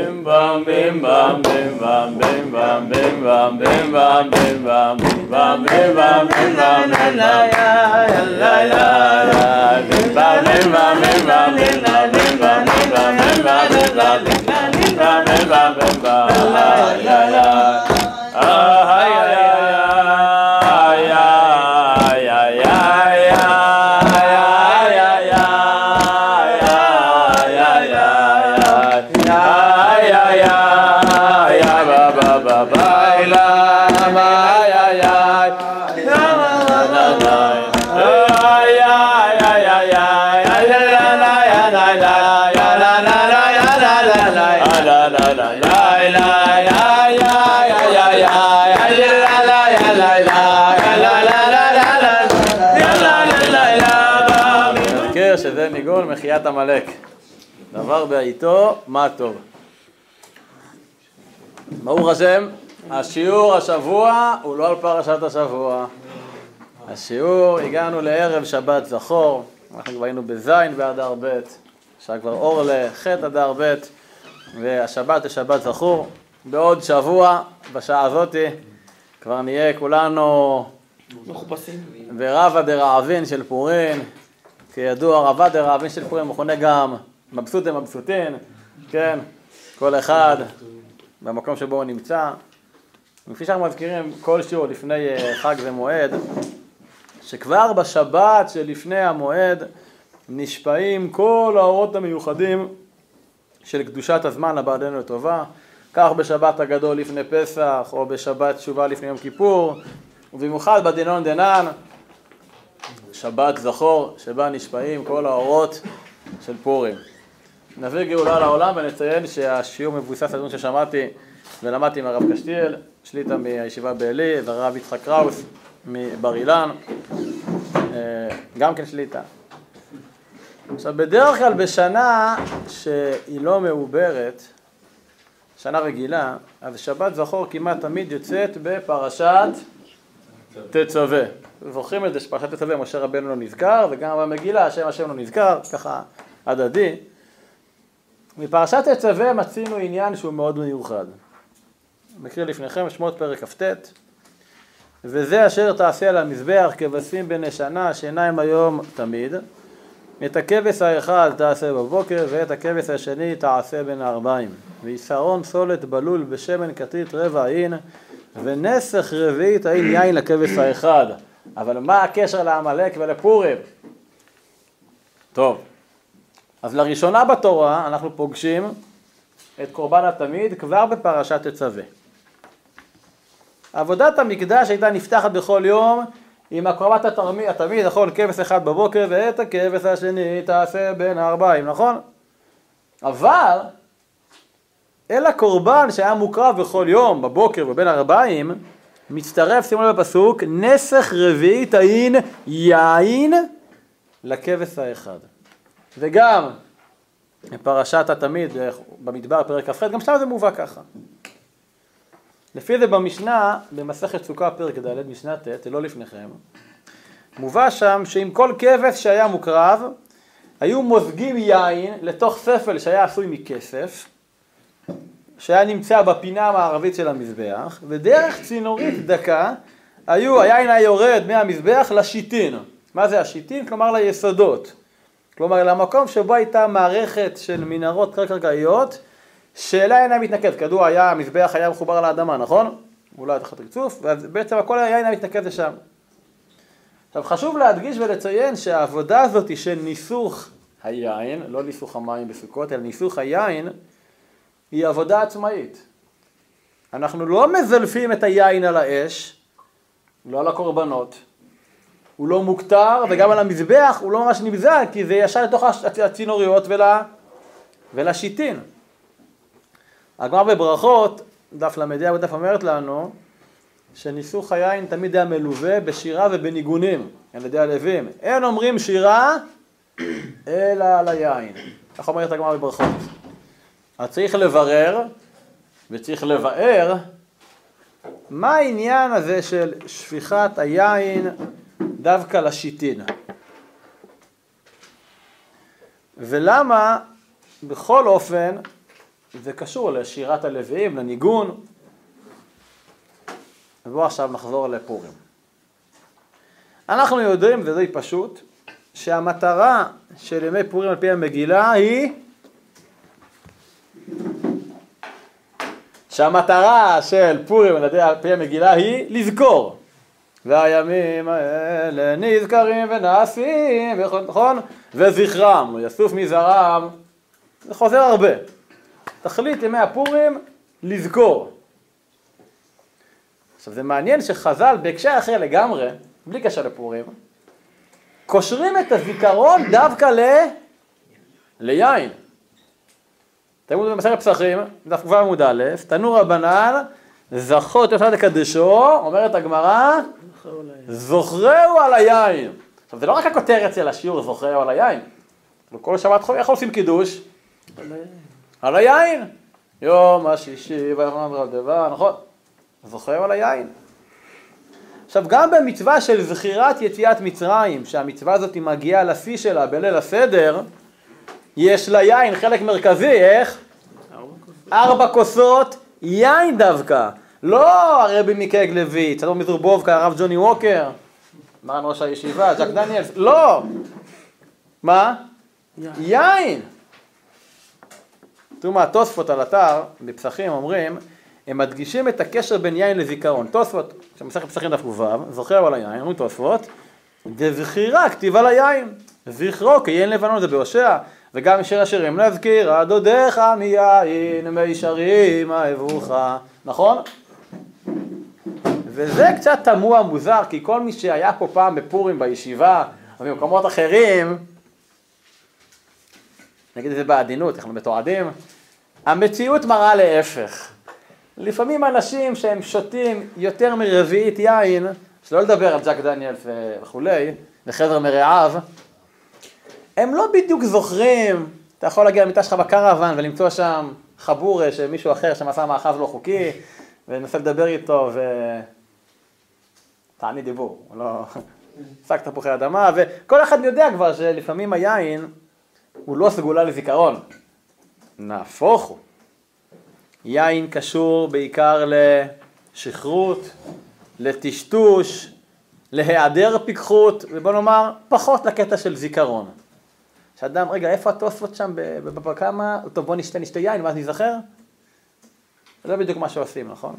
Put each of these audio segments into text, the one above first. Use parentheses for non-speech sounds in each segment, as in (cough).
Bim bam bim bam bim bam bim bam bim bam bim bam bim bam bim bam bim bam bim bam bim la la la bim bam bim bam bim bam bim bam bim bam bim bam bim bam bim bam bim bam bim bam bim bam la la la ניגון מחיית עמלק. דבר בעיתו, מה טוב. ברוך השם, השיעור השבוע הוא לא על פרשת השבוע. השיעור, הגענו לערב שבת זכור, אנחנו כבר היינו בזין באדר ב', עכשיו כבר אור לח' אדר ב', והשבת זה שבת זכור. בעוד שבוע, בשעה הזאתי, כבר נהיה כולנו מחופשים. ברבא דרעבין של פורין, כידוע רבא דרעבין של פורים מכונה גם מבסוט דמבסוטין, כן, כל אחד במקום שבו הוא נמצא. וכפי שאנחנו מזכירים כל שיעור לפני אה, חג ומועד, שכבר בשבת שלפני המועד נשפעים כל האורות המיוחדים של קדושת הזמן לבעדנו לטובה, כך בשבת הגדול לפני פסח, או בשבת תשובה לפני יום כיפור, ובמיוחד בדינון דנן, שבת זכור, שבה נשפעים כל האורות של פורים. נביא גאולה לעולם ונציין שהשיעור מבוסס על ששמעתי ולמדתי מהרב קשתיאל, שליטה מהישיבה בעלי, והרב יצחק קראוס מבר אילן, אה, גם כן שליטה. עכשיו בדרך כלל בשנה שהיא לא מעוברת, שנה רגילה, אז שבת זכור כמעט תמיד יוצאת בפרשת תצווה. זוכרים את זה שפרשת תצווה משה רבנו לא נזכר, וגם במגילה השם השם לא נזכר, ככה הדדי. מפרשת תצווה מצינו עניין שהוא מאוד מיוחד. מקריא לפניכם שמות פרק כ"ט וזה אשר תעשה על המזבח כבשים בני שנה שעיניים היום תמיד את הכבש האחד תעשה בבוקר ואת הכבש השני תעשה בין הארבעים ויסרון סולת בלול בשמן כתית רבע עין ונסך רביעית העין יין לכבש האחד אבל מה הקשר לעמלק ולפורים? טוב, אז לראשונה בתורה אנחנו פוגשים את קורבן התמיד כבר בפרשת תצווה. עבודת המקדש הייתה נפתחת בכל יום עם הקרבת התמיד, התמיד, נכון? כבש אחד בבוקר ואת הכבש השני תעשה בין הארבעים, נכון? אבל אל הקורבן שהיה מוקרב בכל יום בבוקר ובין הארבעים מצטרף, שימו לב בפסוק, נסך רביעי תאין יין לכבש האחד. וגם בפרשת התמיד במדבר פרק כ"ח, גם שם זה מובא ככה. לפי זה במשנה, במסכת סוכה פרק ד', משנה ט', זה לא לפניכם, מובא שם שעם כל כבש שהיה מוקרב, היו מוזגים יין לתוך ספל שהיה עשוי מכסף, שהיה נמצא בפינה המערבית של המזבח, ודרך צינורית דקה, היו, היין היה יורד מהמזבח לשיטין. מה זה השיטין? כלומר ליסודות. כלומר למקום שבו הייתה מערכת של מנהרות קרקעיות, שאליה היה מתנקז. כדור היה, המזבח היה מחובר לאדמה, נכון? אולי תחת ריצוף, ואז בעצם הכל היה מתנקז לשם. עכשיו חשוב להדגיש ולציין שהעבודה הזאת של ניסוך היין, לא ניסוך המים בסוכות, אלא ניסוך היין, היא עבודה עצמאית. אנחנו לא מזלפים את היין על האש, לא על הקורבנות. הוא לא מוכתר, וגם על המזבח הוא לא ממש נבזק, כי זה ישר לתוך הצינוריות ול... ולשיטין. הגמרא בברכות, דף ל"ה ודף אומרת לנו, שניסוך היין תמיד היה מלווה בשירה ובניגונים על ידי הלווים. אין אומרים שירה (clears throat) אלא על היין. כך אומרת הגמרא בברכות. אז צריך לברר וצריך לבאר מה העניין הזה של שפיכת היין דווקא לשיטין. ולמה בכל אופן זה קשור לשירת הלוויים, לניגון. ובואו עכשיו נחזור לפורים. אנחנו יודעים, וזה פשוט, שהמטרה של ימי פורים על פי המגילה היא שהמטרה של פורים על פי המגילה היא לזכור. והימים האלה נזכרים ונעשים, נכון? וזכרם, יסוף מזרם, זה חוזר הרבה. תכלית ימי הפורים, לזכור. עכשיו זה מעניין שחז"ל בהקשר אחר לגמרי, בלי קשר לפורים, קושרים את הזיכרון דווקא ל... ליין. תלמוד במסכת פסחים, דף כבר עמוד א', תנו רבנן, זכות יוסד לקדשו, אומרת הגמרא, זוכרהו על היין. עכשיו זה לא רק הכותרת של השיעור זוכרהו על היין, כל שבת איך עושים קידוש? על היין. יום השישי ויחנן רב נכון? זוכרהו על היין. עכשיו גם במצווה של זכירת יציאת מצרים, שהמצווה הזאת מגיעה לשיא שלה בליל הסדר, יש ליין חלק מרכזי, איך? ארבע כוסות יין דווקא. לא הרבי מקייג לוי, צדוק מזרבובקה, הרב ג'וני ווקר, מרן ראש הישיבה, ג'ק דניאלס, לא! מה? יין. תראו מה התוספות על אתר, בפסחים אומרים, הם מדגישים את הקשר בין יין לזיכרון. תוספות, כשמסכת פסחים דף ו', זוכר על היין, אומרים תוספות, דזכירה כתיב על היין, זכרו כיין לבנון זה בהושע, וגם שיר השירים להזכיר, דודיך מיין מישרים אהבוך, נכון? וזה קצת תמוה מוזר, כי כל מי שהיה פה פעם בפורים בישיבה, או במקומות אחרים, נגיד את זה בעדינות, אנחנו מתועדים, המציאות מראה להפך. לפעמים אנשים שהם שותים יותר מרביעית יין, שלא לדבר על ג'ק דניאלס וכולי, וחבר מרעיו, הם לא בדיוק זוכרים, אתה יכול להגיע למיטה שלך בקרוון ולמצוא שם חבורה של מישהו אחר שמסר מאחז לא חוקי, וננסה לדבר איתו ו... תעני דיבור, לא... (laughs) שק תפוחי אדמה, וכל אחד יודע כבר שלפעמים היין הוא לא סגולה לזיכרון. נהפוך הוא. יין קשור בעיקר לשכרות, לטשטוש, להיעדר פיקחות, ובוא נאמר, פחות לקטע של זיכרון. שאדם, רגע, איפה התוספות שם כמה? טוב, בוא נשתה, נשתה יין, ואז ניזכר? זה בדיוק מה שעושים, נכון?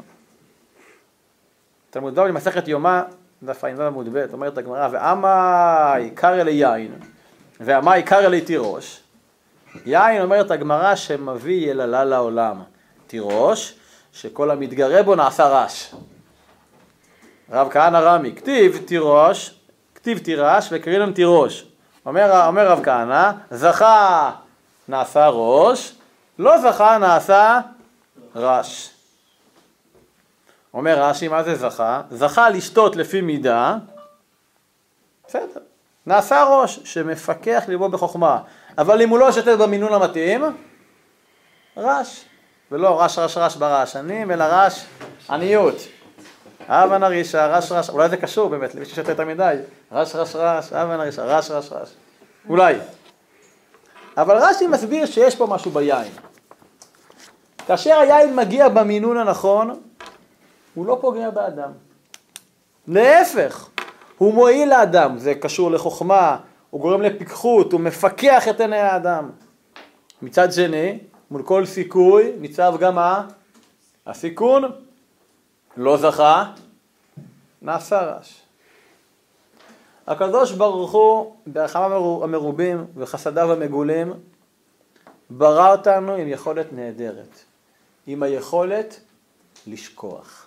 תלמוד בבלי, מסכת יומא, דף ע"ו עמוד ב', אומרת הגמרא, ואמה עיקר אלי יין, ואמה עיקר אלי תירוש. יין, אומרת הגמרא, שמביא יללה לעולם. תירוש, שכל המתגרה בו נעשה רש. רב כהנא רמי, כתיב תירוש, כתיב תירש וקרינם תירוש. אומר, אומר רב כהנא, זכה נעשה ראש, לא זכה נעשה רש. אומר רש"י, מה זה זכה? זכה לשתות לפי מידה, בסדר, נעשה ראש שמפקח ליבו בחוכמה, אבל אם הוא לא שותה במינון המתאים, רש, ולא רש רש רש ברעשנים, אלא רש עניות. הבה נרישה, רש רש, אולי זה קשור באמת למי ששותה יותר מדי, רש רש רש, הבה נרישה, רש רש רש, אולי. אבל רש"י מסביר שיש פה משהו ביין. כאשר היין מגיע במינון הנכון, הוא לא פוגע באדם. להפך, הוא מועיל לאדם, זה קשור לחוכמה, הוא גורם לפיקחות, הוא מפקח את עיני האדם. מצד שני, מול כל סיכוי, ניצב גם? הסיכון לא זכה, נעשה רש. הקדוש ברוך הוא, ברחמיו המרובים וחסדיו המגולים, ברא אותנו עם יכולת נהדרת, עם היכולת לשכוח.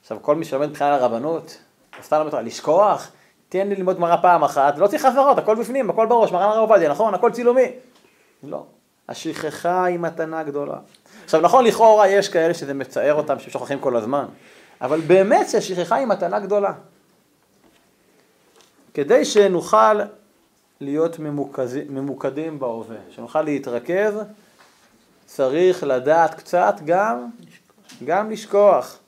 עכשיו, כל מי שלומד מבחינה לרבנות, סתם לומד לשכוח, תן לי ללמוד גמרא פעם אחת, לא צריך חזרות, הכל בפנים, הכל בראש, מרן הרב עובדיה, נכון? הכל צילומי. לא. השכחה היא מתנה גדולה. עכשיו נכון, לכאורה יש כאלה שזה מצער אותם ששוכחים כל הזמן, אבל באמת שהשכחה היא מתנה גדולה. כדי שנוכל להיות ממוקז... ממוקדים בהווה, שנוכל להתרכז, צריך לדעת קצת גם, גם לשכוח.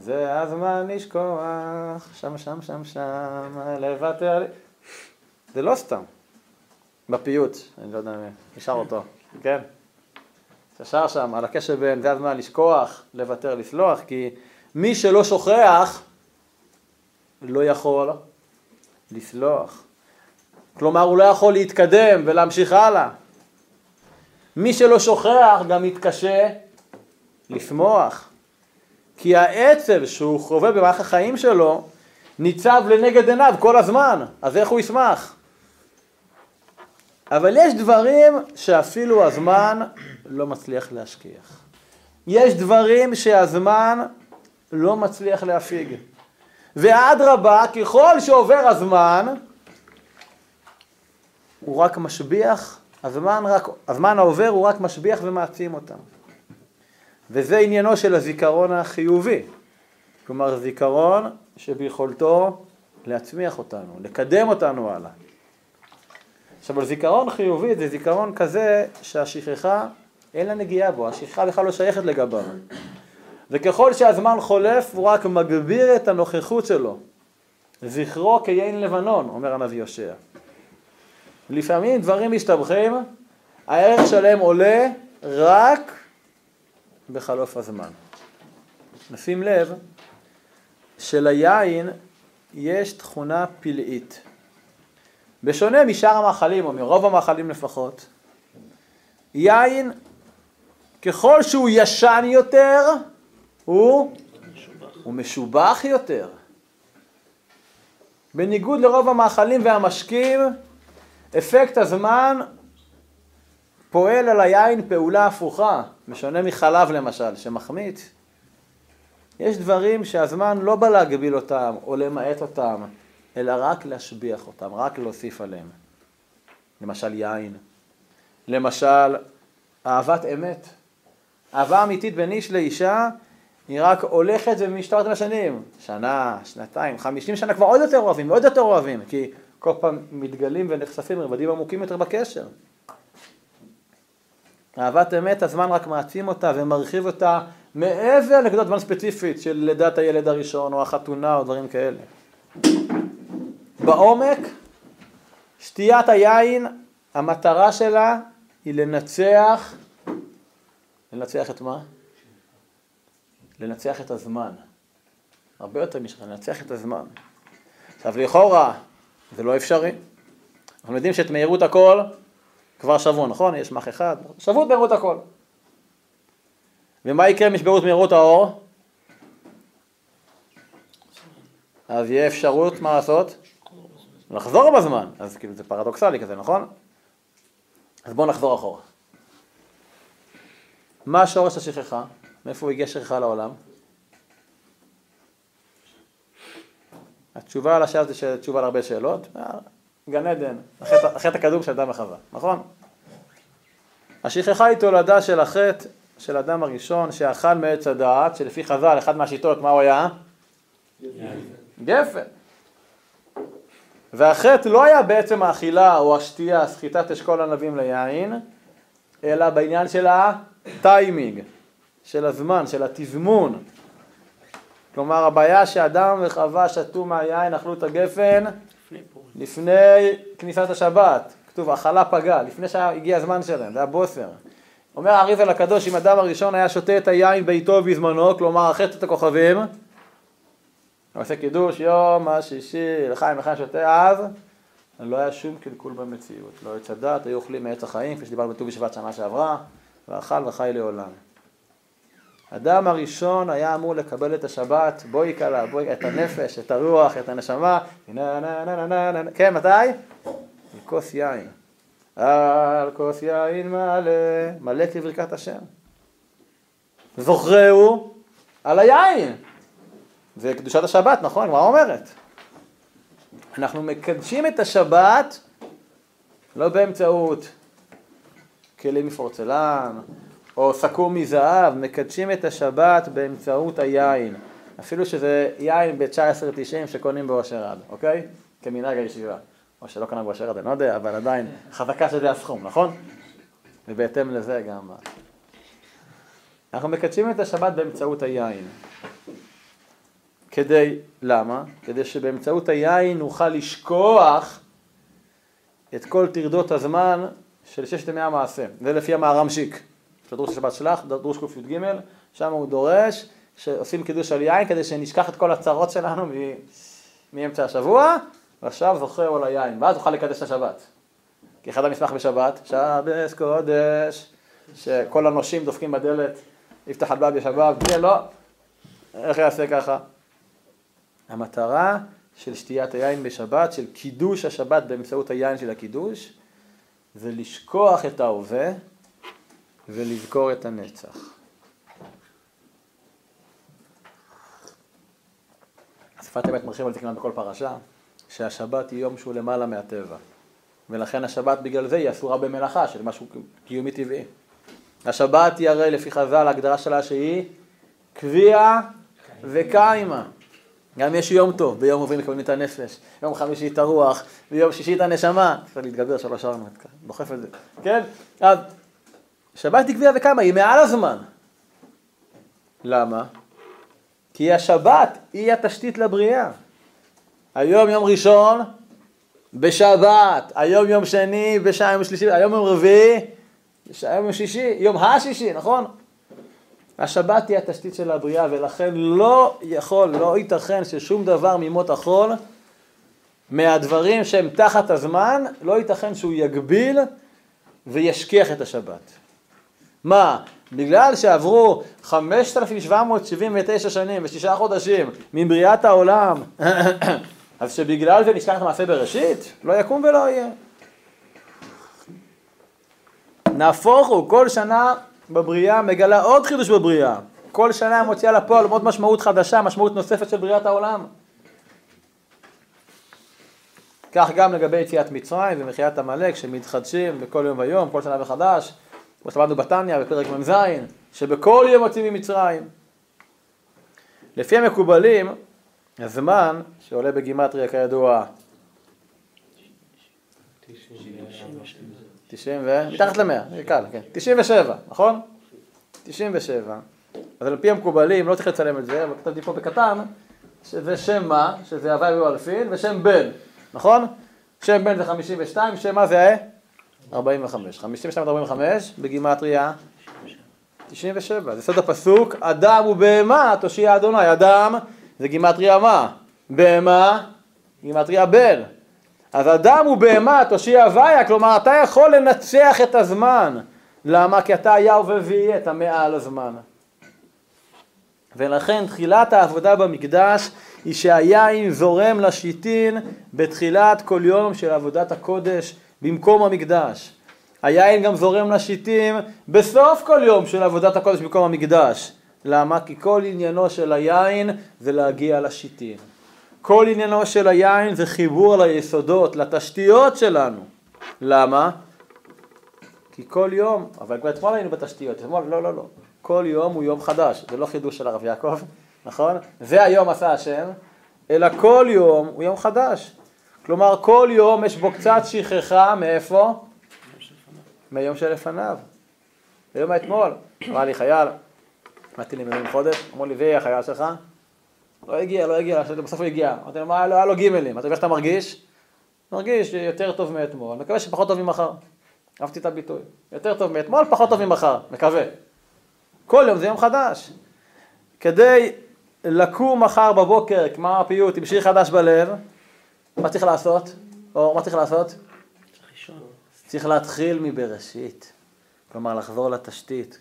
זה הזמן לשכוח, שם שם שם שם, לוותר. זה לא סתם. בפיוט, אני לא יודע, נשאר אותו, כן? אתה שר שם על הקשר בין זה הזמן לשכוח, לוותר, לסלוח, כי מי שלא שוכח לא יכול לסלוח. כלומר, הוא לא יכול להתקדם ולהמשיך הלאה. מי שלא שוכח גם מתקשה לשמוח. כי העצב שהוא חווה במערך החיים שלו ניצב לנגד עיניו כל הזמן, אז איך הוא ישמח? אבל יש דברים שאפילו הזמן לא מצליח להשכיח. יש דברים שהזמן לא מצליח להפיג. ואדרבה, ככל שעובר הזמן, הוא רק משביח, הזמן, רק, הזמן העובר הוא רק משביח ומעצים אותם. וזה עניינו של הזיכרון החיובי. כלומר, זיכרון שביכולתו להצמיח אותנו, לקדם אותנו הלאה. עכשיו, זיכרון חיובי זה זיכרון כזה שהשכחה אין לה נגיעה בו, השכחה בכלל לא שייכת לגביו. וככל שהזמן חולף הוא רק מגביר את הנוכחות שלו. זכרו כיין לבנון, אומר הנביא יושע. לפעמים דברים משתבחים, הערך שלהם עולה רק בחלוף הזמן. נשים לב שליין יש תכונה פלאית. בשונה משאר המאכלים, או מרוב המאכלים לפחות, יין, ככל שהוא ישן יותר, הוא, הוא משובח יותר. בניגוד לרוב המאכלים והמשקים, אפקט הזמן פועל על היין פעולה הפוכה, משונה מחלב למשל, שמחמיץ. יש דברים שהזמן לא בא להגביל אותם או למעט אותם, אלא רק להשביח אותם, רק להוסיף עליהם. למשל יין, למשל אהבת אמת. אהבה אמיתית בין איש לאישה היא רק הולכת ומשתרת עם השנים. שנה, שנתיים, חמישים שנה כבר עוד יותר אוהבים, עוד יותר אוהבים, כי כל פעם מתגלים ונחשפים רבדים עמוקים יותר בקשר. אהבת אמת, הזמן רק מעצים אותה ומרחיב אותה מעבר לנקודת זמן ספציפית של לידת הילד הראשון או החתונה או דברים כאלה. בעומק, שתיית היין, המטרה שלה היא לנצח, לנצח את מה? לנצח את הזמן. הרבה יותר משכן, לנצח את הזמן. עכשיו לכאורה, זה לא אפשרי. אנחנו יודעים שאת מהירות הכל כבר שבו, נכון? יש מח אחד, שבו את מהירות הכל. ומה יקרה אם ישברו את מהירות האור? אז יהיה אפשרות, מה לעשות? לחזור בזמן. אז כאילו זה פרדוקסלי כזה, נכון? אז בואו נחזור אחורה. מה השורש השכחה? מאיפה הגיע שכחה לעולם? התשובה על השאלה זה תשובה להרבה שאלות. גן עדן, החטא הקדום של אדם וחווה, נכון? השכחה היא תולדה של החטא של אדם הראשון שאכל מעץ הדעת, שלפי חז"ל, אחת מהשיטות, מה הוא היה? גפן. והחטא לא היה בעצם האכילה או השתייה, סחיטת אשכול ענבים ליין, אלא בעניין של הטיימינג, של הזמן, של התזמון. כלומר, הבעיה שאדם וחווה שתו מהיין, אכלו את הגפן לפני כניסת השבת. כתוב, אכלה פגה, לפני שהגיע הזמן שלהם, זה הבוסר. אומר האריזל הקדוש, אם אדם הראשון היה שותה את היין בעיתו בזמנו, כלומר, אחרי את הכוכבים, עושה קידוש יום השישי, לחיים לחיים שותה אז, לא היה שום קלקול במציאות. לא עץ הדת, היו אוכלים מעץ החיים, כפי שדיברנו בט"ו בשבט שנה שעברה, ואכל וחי לעולם. אדם הראשון היה אמור לקבל את השבת, בואי קלה, בואי, את הנפש, את הרוח, את הנשמה, כן, מתי? עם כוס יין. על כוס יין מלא, מלא כברכת השם. זוכרהו על היין. זה קדושת השבת, נכון? מה אומרת? אנחנו מקדשים את השבת לא באמצעות כלים מפורצלן, או סכו"ם מזהב, מקדשים את השבת באמצעות היין, אפילו שזה יין ב-19.90 שקונים באושר עד, אוקיי? כמנהג הישיבה. או שלא קנה באושר עד, אני לא יודע, אבל עדיין, חזקה שזה הסכום, נכון? ובהתאם לזה גם... אנחנו מקדשים את השבת באמצעות היין. כדי, למה? כדי שבאמצעות היין נוכל לשכוח את כל טרדות הזמן של ששת ימי המעשה. זה לפי המהר"ם שיק. של דרוש השבת שלח, דרוש קי"ג, שם הוא דורש שעושים קידוש על יין כדי שנשכח את כל הצרות שלנו מאמצע השבוע, ועכשיו זוכר על היין, ואז נוכל לקדש את השבת. כי אחד המסמך בשבת, שבס קודש, שכל הנושים דופקים בדלת, יפתח על בב בשבת, זה לא, איך יעשה ככה? המטרה של שתיית היין בשבת, של קידוש השבת באמצעות היין של הקידוש, זה לשכוח את ההווה ולזכור את הנצח. שפת אמת מרחיב על זה כמעט בכל פרשה, שהשבת היא יום שהוא למעלה מהטבע. ולכן השבת בגלל זה היא אסורה במלאכה, של משהו קיומי טבעי. השבת היא הרי לפי חז"ל, ההגדרה שלה שהיא קביעה וקיימה. גם יש יום טוב, ביום עוברים מקבלים את הנפש, יום חמישי את הרוח, ביום שישי את הנשמה. צריך להתגבר שלוש שרנו, דוחף את זה, כן? אז שבת היא קביעה וקיימה, היא מעל הזמן. למה? כי השבת היא התשתית לבריאה. היום יום ראשון, בשבת, היום יום שני, בשעה יום שלישי, היום יום רביעי, בשעה יום שישי, יום השישי, נכון? השבת היא התשתית של הבריאה ולכן לא יכול, לא ייתכן ששום דבר מימות החול מהדברים שהם תחת הזמן, לא ייתכן שהוא יגביל וישכיח את השבת. מה, בגלל שעברו 5,779 שנים ושישה חודשים מבריאת העולם, (coughs) אז שבגלל זה נשכח את המעשה בראשית? לא יקום ולא יהיה. נהפוך הוא, כל שנה בבריאה מגלה עוד חידוש בבריאה. כל שנה מוציאה לפועל עוד משמעות חדשה, משמעות נוספת של בריאת העולם. כך גם לגבי יציאת מצרים ומחיית עמלק שמתחדשים בכל יום ויום, כל שנה מחדש. כמו שלמדנו בתניא בפרק מ"ז, שבכל יום יוצאים ממצרים. לפי המקובלים, הזמן שעולה בגימטריה כידוע 90 ו... מתחת למאה, זה קל, כן. 97, נכון? 97. אז על פי המקובלים, לא צריך לצלם את זה, אבל כתבתי פה בקטן, שזה שם מה, שזה הווי ואלפין, ושם בן, נכון? שם בן זה 52, שם מה זה ה? 45. 52 עד 45 בגימטריה 97. זה סוד הפסוק, אדם ובהמה תושיע אדוני. אדם זה גימטריה מה? בהמה, גימטריה בל. אז אדם ובהמה תושיע הוויה, כלומר אתה יכול לנצח את הזמן. למה? כי אתה היה ובהווה אתה מעל הזמן. ולכן תחילת העבודה במקדש היא שהיין זורם לשיטין בתחילת כל יום של עבודת הקודש במקום המקדש. היין גם זורם לשיטים בסוף כל יום של עבודת הקודש במקום המקדש. למה? כי כל עניינו של היין זה להגיע לשיטים. כל עניינו של היין זה חיבור ליסודות, לתשתיות שלנו. למה? כי כל יום, אבל כבר אתמול היינו בתשתיות, אתמול, לא, לא, לא. כל יום הוא יום חדש, זה לא חידוש של הרב יעקב, (laughs) נכון? זה היום עשה השם, אלא כל יום הוא יום חדש. כלומר, כל יום יש בו קצת שכחה, מאיפה? מהיום שלפניו. ביום האתמול, אמר לי חייל, באתי לי מילואים חודש, אמרו לי, זה החייל שלך? לא הגיע, לא הגיע, בסוף הוא הגיע. אמרתי לו, מה, היה לו גימלים. אמרתי לו, איך אתה מרגיש? מרגיש יותר טוב מאתמול, מקווה שפחות טוב ממחר. אהבתי את הביטוי. יותר טוב מאתמול, פחות טוב ממחר, מקווה. כל יום זה יום חדש. כדי לקום מחר בבוקר, כמו הפיוט, עם שיר חדש בלב, מה צריך לעשות? או מה צריך לעשות? צריך להתחיל מבראשית. כלומר, לחזור לתשתית.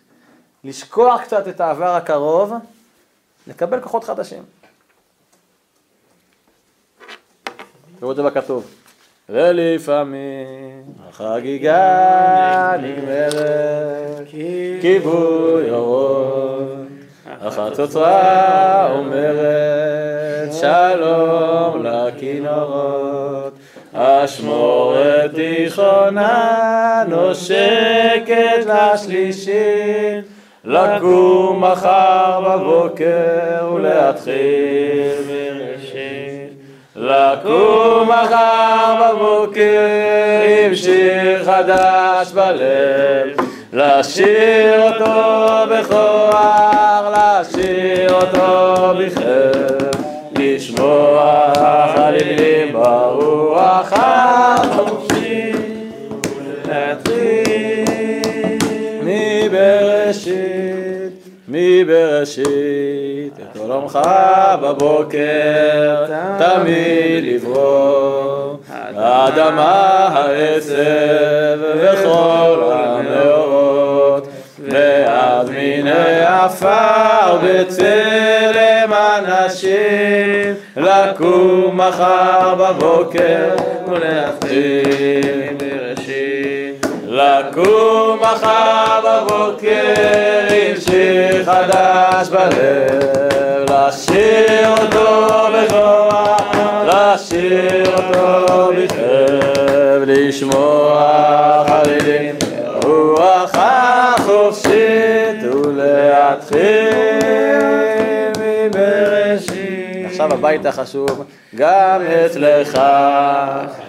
לשכוח קצת את העבר הקרוב, לקבל כוחות חדשים. תראו את זה בכתוב. ולפעמים החגיגה נגמרת, כיבוי אורות, החצוצרה אומרת שלום לכינורות, אשמורת תיכונה נושקת לשלישית, לקום מחר בבוקר ולהתחיל מראשית. לקום מחר בבוקר עם שיר חדש בלב, לשיר אותו בכוח, לשיר אותו בכיף, לשמוע חלילים ברוח החופשי, מבראשית, את עולמך בבוקר, תמיד לברוא, האדמה העשב וכל המאורות, ואז מיני עפר בצלם אנשים, לקום מחר בבוקר מבראשית. לקום מחר בבוקר עם שיר חדש בלב, לשיר אותו בכוח, לשיר אותו בכאב, לשמוע חלילים, רוח החופשית ולהתחיל. עכשיו הבית החשוב, גם אצלך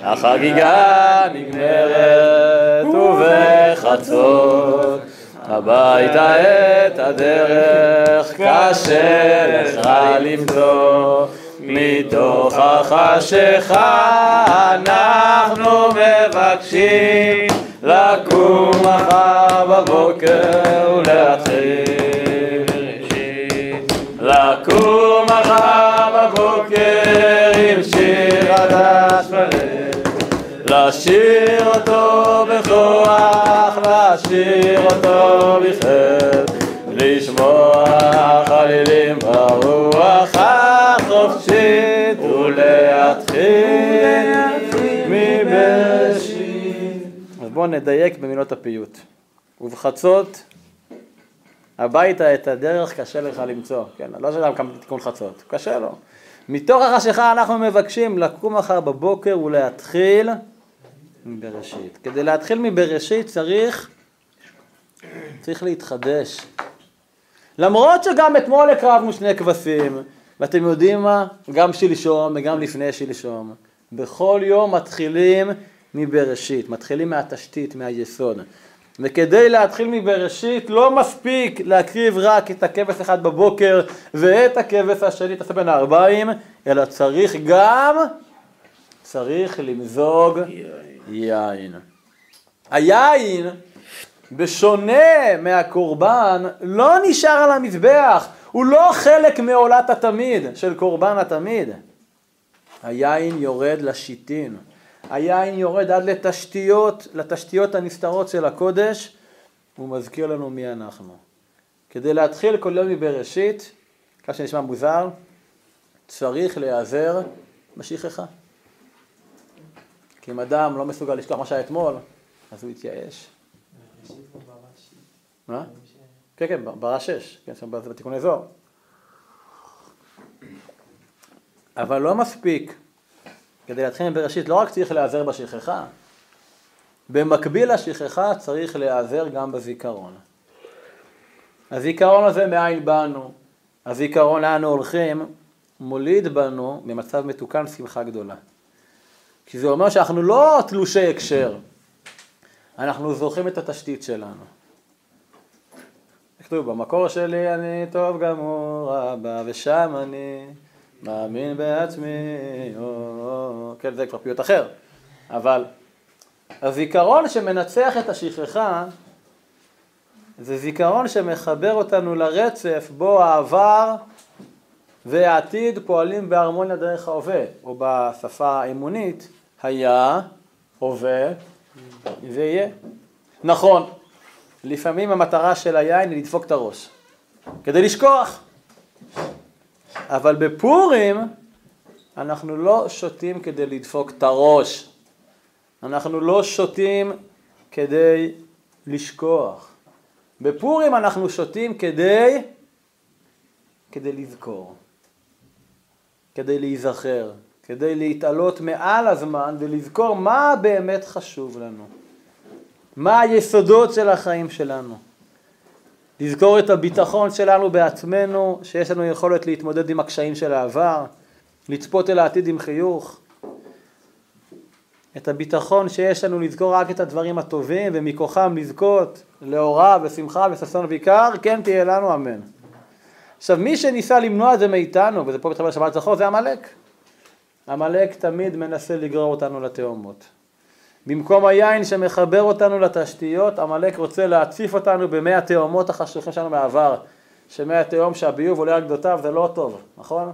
החגיגה נגמרת ובחצות הביתה את הדרך קשה לך למצוא מתוך החשיכה אנחנו מבקשים לקום מחר בבוקר ולהתחיל נדייק במילות הפיוט. ובחצות הביתה את הדרך קשה לך למצוא, כן, לא שאלה כמה תיקון חצות, קשה לו. מתוך החשיכה אנחנו מבקשים לקום מחר בבוקר ולהתחיל מבראשית. כדי להתחיל מבראשית צריך, צריך להתחדש. למרות שגם אתמול הקרבנו שני כבשים, ואתם יודעים מה? גם שלשום וגם לפני שלשום. בכל יום מתחילים מבראשית, מתחילים מהתשתית, מהיסוד. וכדי להתחיל מבראשית לא מספיק להקריב רק את הכבש אחד בבוקר ואת הכבש השני תעשה בין הארבעים, אלא צריך גם, צריך למזוג יין. היין, בשונה מהקורבן, לא נשאר על המזבח, הוא לא חלק מעולת התמיד של קורבן התמיד. היין יורד לשיטין. היין יורד עד לתשתיות, לתשתיות הנסתרות של הקודש, הוא מזכיר לנו מי אנחנו. כדי להתחיל כל יום מבראשית, ככה שנשמע מוזר, צריך להיעזר בשכחה. כי אם אדם לא מסוגל לשכוח מה שהיה אתמול, אז הוא יתייאש. מה? כן, כן, ברע שש, כן, שם בתיקוני זוהר. אבל לא מספיק כדי להתחיל מבראשית, לא רק צריך להיעזר בשכחה, במקביל לשכחה צריך להיעזר גם בזיכרון. הזיכרון הזה מאין באנו, הזיכרון לאן הולכים, מוליד בנו במצב מתוקן שמחה גדולה. כי זה אומר שאנחנו לא תלושי הקשר, אנחנו זוכרים את התשתית שלנו. כתוב, במקור שלי אני טוב גמור, אבא, ושם אני מאמין בעצמי, או, או, כן, זה כבר פיוט אחר, אבל הזיכרון שמנצח את השכחה זה זיכרון שמחבר אותנו לרצף בו העבר והעתיד פועלים בהרמוניה דרך ההווה, או בשפה האמונית, היה, הווה ויהיה. נכון, לפעמים המטרה של היין היא לדפוק את הראש, כדי לשכוח. אבל בפורים אנחנו לא שותים כדי לדפוק את הראש. אנחנו לא שותים כדי לשכוח. בפורים אנחנו שותים כדי, כדי לזכור, כדי להיזכר, כדי להתעלות מעל הזמן ולזכור מה באמת חשוב לנו, מה היסודות של החיים שלנו. לזכור את הביטחון שלנו בעצמנו, שיש לנו יכולת להתמודד עם הקשיים של העבר, לצפות אל העתיד עם חיוך. את הביטחון שיש לנו לזכור רק את הדברים הטובים ומכוחם לזכות לאורה ושמחה וששון ויקר, כן תהיה לנו אמן. עכשיו מי שניסה למנוע את זה מאיתנו, וזה פה מתחבר לשבת זכור, זה עמלק. עמלק תמיד מנסה לגרור אותנו לתאומות. במקום היין שמחבר אותנו לתשתיות, עמלק רוצה להציף אותנו במי התהומות החשוכים שלנו מהעבר, שמי התהום שהביוב עולה על גדותיו זה לא טוב, נכון?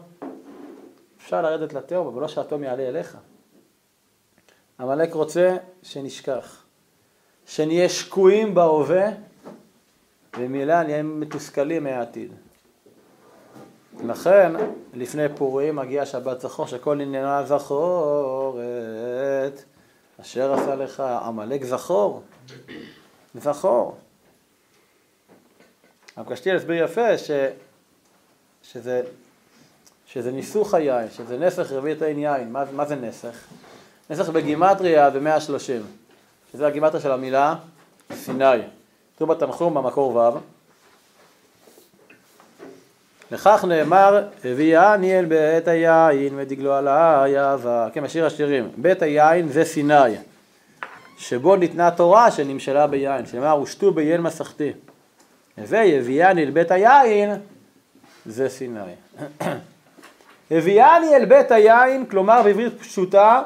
אפשר לרדת לתהום, אבל לא שהתהום יעלה אליך. עמלק רוצה שנשכח, שנהיה שקועים בהווה, ומילה נהיה מתוסכלים מהעתיד. לכן, לפני פורים מגיע שבת זכור, שכל עניינה זכורת, אשר עשה לך עמלק זכור, זכור. הרב קשתיאל הסביר יפה ש, שזה, שזה ניסוך היין, שזה נסך רביעית אין יין. מה, מה זה נסך? נסך בגימטריה זה 130, שזה הגימטריה של המילה סיני. כתוב בתנחום במקור ו' לכך נאמר, הביאני אל בית היין ודגלו עלי אהבה, כן, השיר השירים, בית היין זה סיני, שבו ניתנה תורה שנמשלה ביין, שנאמר ושתו ביין מסכתי, והביאני אל בית היין זה סיני. הביאני אל בית היין, כלומר בעברית פשוטה,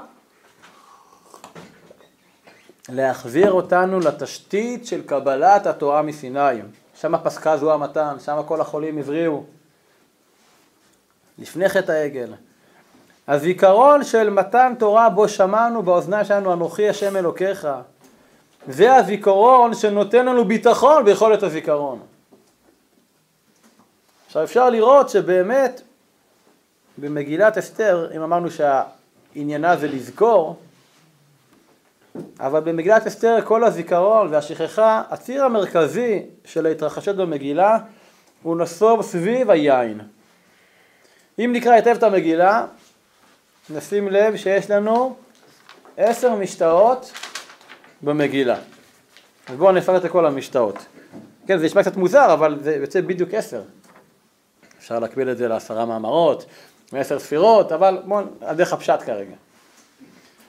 להחזיר אותנו לתשתית של קבלת התורה מסיני. שם פסקה זו המתן, שם כל החולים הבריאו. לפני חטא העגל. הזיכרון של מתן תורה בו שמענו באוזניים שלנו אנוכי השם אלוקיך זה הזיכרון שנותן לנו ביטחון ביכולת הזיכרון. עכשיו אפשר לראות שבאמת במגילת אסתר, אם אמרנו שהעניינה זה לזכור, אבל במגילת אסתר כל הזיכרון והשכחה, הציר המרכזי של ההתרחשות במגילה הוא נסוב סביב היין. אם נקרא היטב את המגילה, נשים לב שיש לנו עשר משתאות במגילה. אז בואו נפרט את כל המשתאות. כן, זה נשמע קצת מוזר, אבל זה יוצא בדיוק עשר. אפשר להקביל את זה לעשרה מאמרות, מעשר ספירות, אבל בואו, על דרך הפשט כרגע.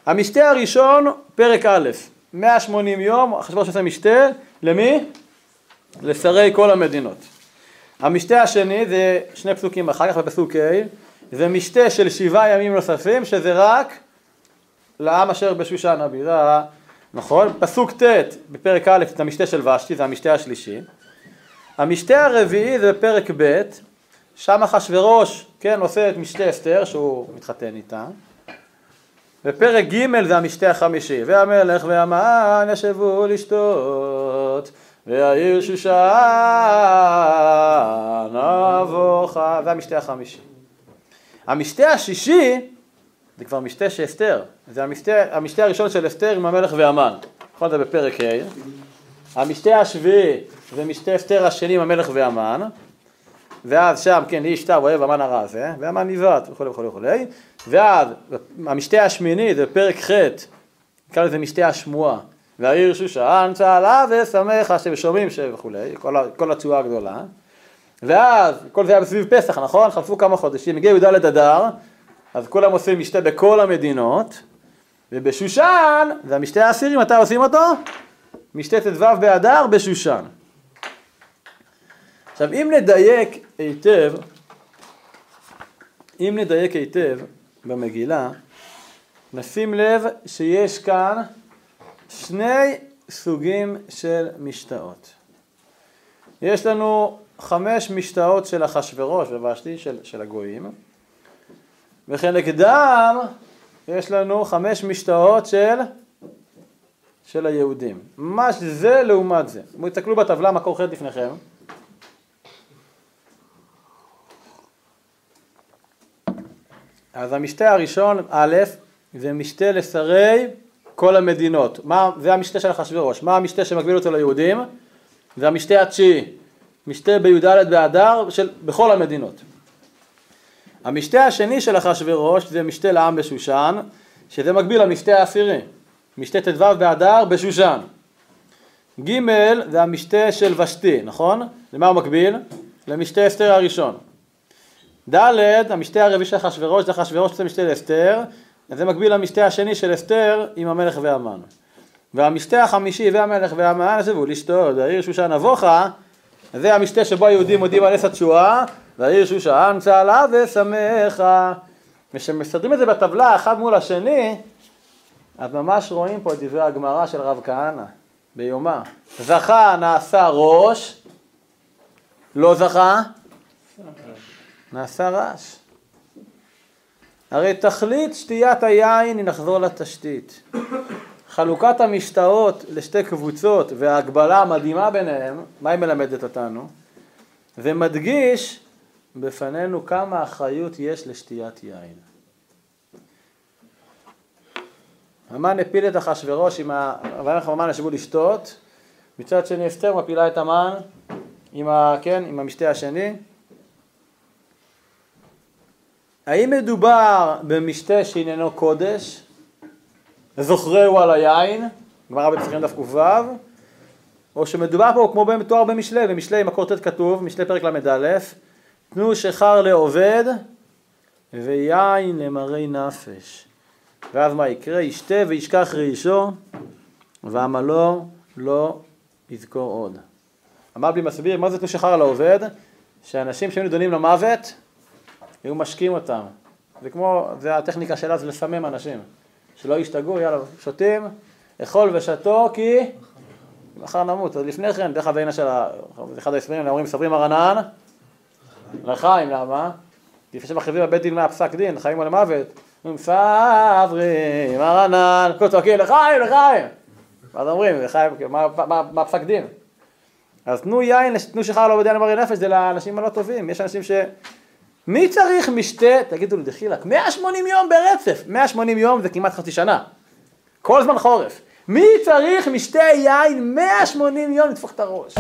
המשתה הראשון, פרק א', 180 יום, החשבון שעושה משתה, למי? לשרי כל המדינות. המשתה השני זה שני פסוקים אחר כך בפסוק ה', זה משתה של שבעה ימים נוספים, שזה רק לעם אשר בשושן הבירה, נכון? פסוק ט' בפרק א' זה המשתה של ושתי, זה המשתה השלישי. המשתה הרביעי זה בפרק ב', שם אחשורוש, כן, עושה את משתה אסתר, שהוא מתחתן איתה. בפרק ג' זה המשתה החמישי, והמלך והמן ישבו לשתות והעיר שושן אבוכה, זה המשתה החמישי. המשתה השישי זה כבר משתה של אסתר, זה המשתה, המשתה הראשון של אסתר עם המלך והמן, נכון זה בפרק ה', המשתה השביעי זה משתה אסתר השני עם המלך והמן, ואז שם, כן, איש תו אוהב המן הרע הזה, והמן נבעט וכולי וכולי וכולי, ואז המשתה השמיני זה פרק ח', נקרא לזה משתה השמועה, והעיר שושן צהלה ושמחה ששומעים וכולי, כל, כל התשואה הגדולה. ואז, כל זה היה בסביב פסח, נכון? חלפו כמה חודשים, הגיע י"ד אדר, אז כולם עושים משתה בכל המדינות, ובשושן, זה המשתה העשירי, מתי עושים אותו? משתה ט"ו באדר בשושן. עכשיו, אם נדייק היטב, אם נדייק היטב במגילה, נשים לב שיש כאן שני סוגים של משתאות. יש לנו חמש משתאות של אחשורוש ובשתי של, של הגויים, וכנגדם יש לנו חמש משתאות של, של היהודים. ממש זה לעומת זה. תסתכלו בטבלה מקור ח' לפניכם. אז המשתה הראשון, א', זה משתה לשרי כל המדינות. מה, זה המשתה של אחשוורוש. מה המשתה שמקביל אותו ליהודים? זה המשתה התשיעי. משתה בי"ד באדר של, בכל המדינות. המשתה השני של אחשוורוש זה משתה לעם בשושן, שזה מקביל למשתה העשירי. משתה ט"ו באדר בשושן. ג' זה המשתה של ושתי, נכון? למה הוא מקביל? למשתה אסתר הראשון. ד', המשתה הרביעי של אחשוורוש זה אחשוורוש זה משתה לאסתר, זה מקביל למשתה השני של אסתר עם המלך והמן. והמשתה החמישי והמלך והמן ישבו לשתות, העיר שושן אבוכה, זה המשתה שבו היהודים מודים על עץ התשואה, והעיר שושן צהלה ושמחה. וכשמסדרים את זה בטבלה אחד מול השני, אז ממש רואים פה את דברי הגמרא של רב כהנא ביומה. זכה נעשה ראש, לא זכה, נעשה רעש. הרי תכלית שתיית היין, אם נחזור לתשתית. חלוקת המשתאות לשתי קבוצות וההגבלה המדהימה ביניהם, מה היא מלמדת אותנו? זה מדגיש בפנינו כמה אחריות יש לשתיית יין. המן הפיל את אחשורוש עם ה... ויאמר המן ישבו לשתות, מצד שני אסתר מפילה את המן עם, ה... כן, עם המשתה השני. האם מדובר במשתה שעניינו קודש, זוכרהו על היין, גמרא בפסחים דף ק"ו, או שמדובר פה כמו מתואר במשלי, במשלי מקור ט' כתוב, משלי פרק ל"א, תנו שכר לעובד ויין למרי נפש. ואז מה יקרה? ישתה וישכח ראשו ועמלו לא יזכור עוד. המבלי מסביר מה זה תנו שכר לעובד? שאנשים שהיו נידונים למוות היו משקים אותם. זה כמו, זה הטכניקה שלה זה לסמם אנשים. שלא ישתגעו, יאללה, שותים, אכול ושתו כי מחר נמות. אז לפני כן, דרך אגב, של אחד ההסברים, אומרים, מספרים הרנן, לחיים, למה? לפני שמחריבים בבית דין מהפסק דין, חיים או למוות, אומרים, סברים, הרנן, כל צועקים, לחיים, לחיים. ואז אומרים, לחיים, מה פסק דין? אז תנו יין, תנו שחר לא בדיין למרי נפש, זה לאנשים הלא טובים. יש אנשים ש... מי צריך משתה, תגידו לי דחילק, 180 יום ברצף, 180 יום זה כמעט חצי שנה, כל זמן חורף. מי צריך משתה יין 180 יום לדפוק את הראש?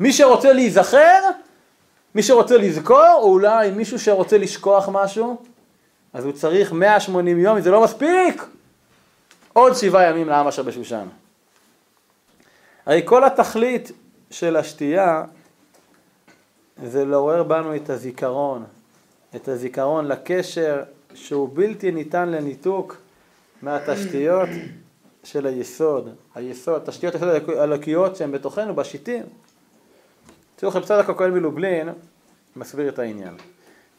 מי שרוצה להיזכר, מי שרוצה לזכור, או אולי מישהו שרוצה לשכוח משהו, אז הוא צריך 180 יום, זה לא מספיק, עוד שבעה ימים לעם אשר בשושן. הרי כל התכלית של השתייה זה לעורר בנו את הזיכרון, את הזיכרון לקשר שהוא בלתי ניתן לניתוק מהתשתיות של היסוד, היסוד, תשתיות היסוד הלקיות שהן בתוכנו, בשיטים. תראו לכם צדק הכהן מלובלין מסביר את העניין.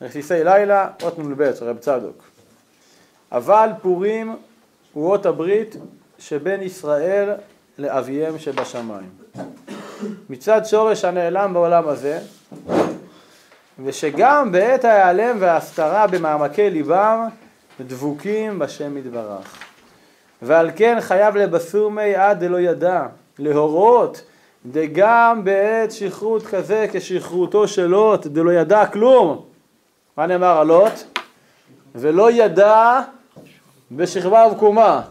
רסיסי לילה, אות נ"ב של רב צדוק. אבל פורים הוא אות הברית שבין ישראל לאביהם שבשמיים. מצד שורש הנעלם בעולם הזה, ושגם בעת ההיעלם וההסתרה במעמקי ליבם דבוקים בשם יתברך. ועל כן חייב לבסומי עד דלא ידע, להורות דגם בעת שכרות כזה כשכרותו של לוט דלא ידע כלום. מה נאמר על לוט? ולא ידע בשכבה ובקומה.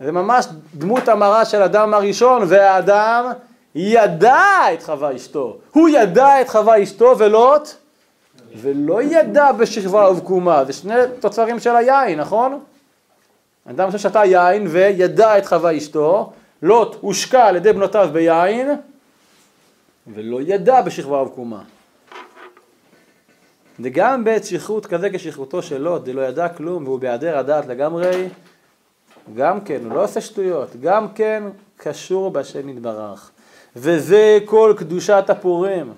זה ממש דמות המראה של אדם הראשון, והאדם ידע את חווה אשתו. הוא ידע את חווה אשתו ולוט, ולא ידע בשכבה ובקומה. זה שני תוצרים של היין, נכון? אדם ששתה יין וידע את חווה אשתו, לוט הושקע על ידי בנותיו ביין, ולא ידע בשכבה ובקומה. וגם בעת שכרות כזה כשכרותו של לוט, דלא ידע כלום והוא בהיעדר הדעת לגמרי, גם כן, הוא לא עושה שטויות, גם כן קשור בשם יתברך. וזה כל קדושת הפורים,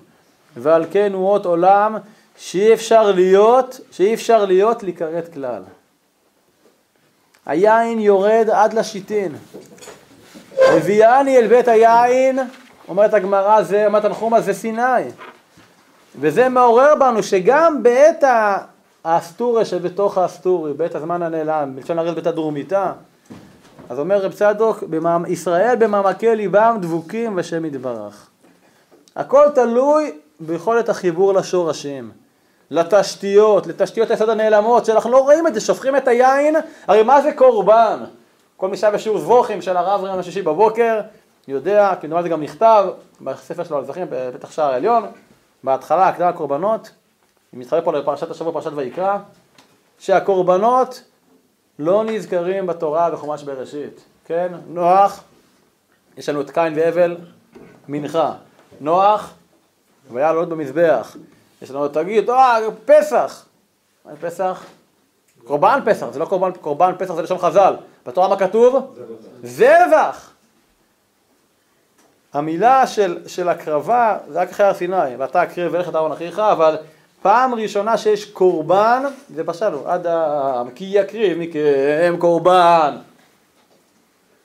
ועל כן הוא אות עולם שאי אפשר להיות, שאי אפשר להיות להיכרת כלל. היין יורד עד לשיטין. הביאני אל בית היין, אומרת הגמרא, זה, אומרת הנחומה, זה סיני. וזה מעורר בנו שגם בעת האסטוריה שבתוך האסטורי, בעת הזמן הנעלם, בלשון הרי בית הדרומיתה, אז אומר רב צדוק, ישראל במעמקי ליבם דבוקים בשם יתברך. הכל תלוי ביכולת החיבור לשורשים, לתשתיות, לתשתיות היסוד הנעלמות, שאנחנו לא רואים את זה, שופכים את היין, הרי מה זה קורבן? כל מי שהיה בשיעור זבוכים של הרב ראם השישי בבוקר, יודע, נאמר זה גם נכתב בספר שלו על זכרים בפתח שער העליון, בהתחלה, הקדמה קורבנות, אם מתחבר פה לפרשת השבוע, פרשת ויקרא, שהקורבנות לא נזכרים בתורה בחומש בראשית, כן? נוח, יש לנו את קין והבל, מנחה. נוח, והיה לעלות במזבח. יש לנו, תגיד, אה, פסח. מה פסח? קורבן פסח, זה לא קורבן, קורבן פסח זה לשון חז"ל. בתורה מה כתוב? זבח. המילה של, של הקרבה זה רק אחרי הר סיני, ואתה הקריב ולך את אהרון אחיך, אבל פעם ראשונה שיש קורבן, זה בשלנו, אדם, כי יקריב מכם קורבן.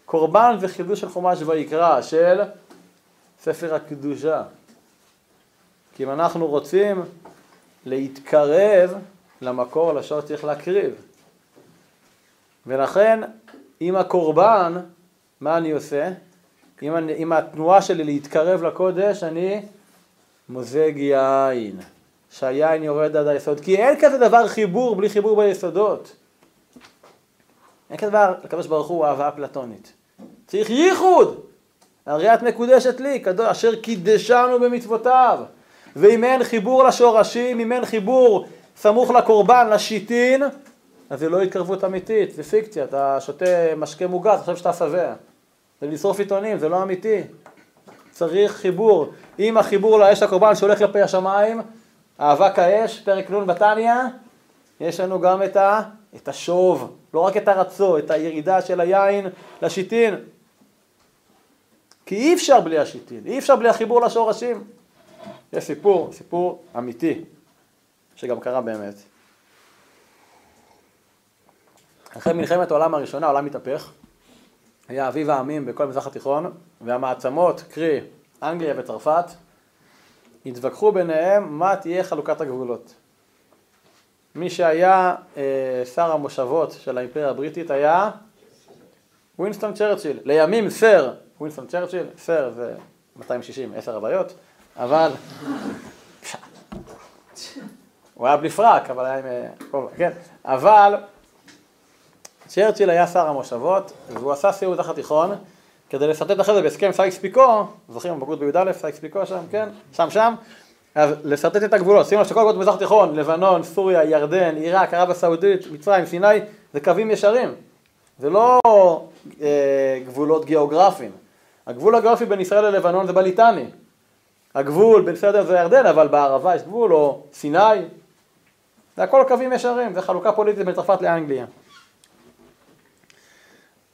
קורבן זה חידוש של חומש ויקרא, של ספר הקדושה. כי אם אנחנו רוצים להתקרב למקור לשור צריך להקריב. ולכן, עם הקורבן, מה אני עושה? עם, עם התנועה שלי להתקרב לקודש, אני מוזג יין. שהיין יורד עד היסוד. כי אין כזה דבר חיבור בלי חיבור ביסודות. אין כזה דבר, לקדוש ברוך הוא אהבה אפלטונית. צריך ייחוד. הרי את מקודשת לי, כדור, אשר קידשנו במצוותיו. ואם אין חיבור לשורשים, אם אין חיבור סמוך לקורבן, לשיטין, אז זה לא התקרבות אמיתית, זה פיקציה, אתה שותה משקה מוגז, חושב שאתה שבע. זה לשרוף עיתונים, זה לא אמיתי. צריך חיבור. אם החיבור לאש הקורבן שהולך כלפי השמיים, אהבה כאש, פרק נ' בתניא, יש לנו גם את, ה, את השוב, לא רק את הרצו, את הירידה של היין לשיטין. כי אי אפשר בלי השיטין, אי אפשר בלי החיבור לשורשים. זה סיפור, סיפור אמיתי, שגם קרה באמת. אחרי מלחמת העולם הראשונה, העולם התהפך. היה אביב העמים בכל המזרח התיכון, והמעצמות, קרי אנגליה וצרפת, התווכחו ביניהם מה תהיה חלוקת הגבולות. מי שהיה אה, שר המושבות של האימפריה הבריטית היה ווינסטון צ'רצ'יל. לימים סר, ווינסטון צ'רצ'יל, סר זה 260, 10 הבעיות, אבל... (laughs) הוא היה בלי פרק, אבל היה עם... אה, כן, אבל צ'רצ'יל היה שר המושבות, והוא עשה סיור תחת תיכון, כדי לסרטט אחרי זה בהסכם סייקס פיקו, זוכרים בגרות בי"א, סייקס פיקו שם, כן? שם שם, אז לסרטט את הגבולות, שימו לב שכל גבולות במזרח התיכון, לבנון, סוריה, ירדן, עיראק, ערב הסעודית, מצרים, סיני, זה קווים ישרים, זה לא אה, גבולות גיאוגרפיים. הגבול הגיאוגרפי בין ישראל ללבנון זה בליטני. הגבול בין ישראל לבין ירדן, אבל בערבה יש גבול, או סיני, זה הכל קווים ישרים, זה חלוקה פוליטית בין צרפת לאנגליה.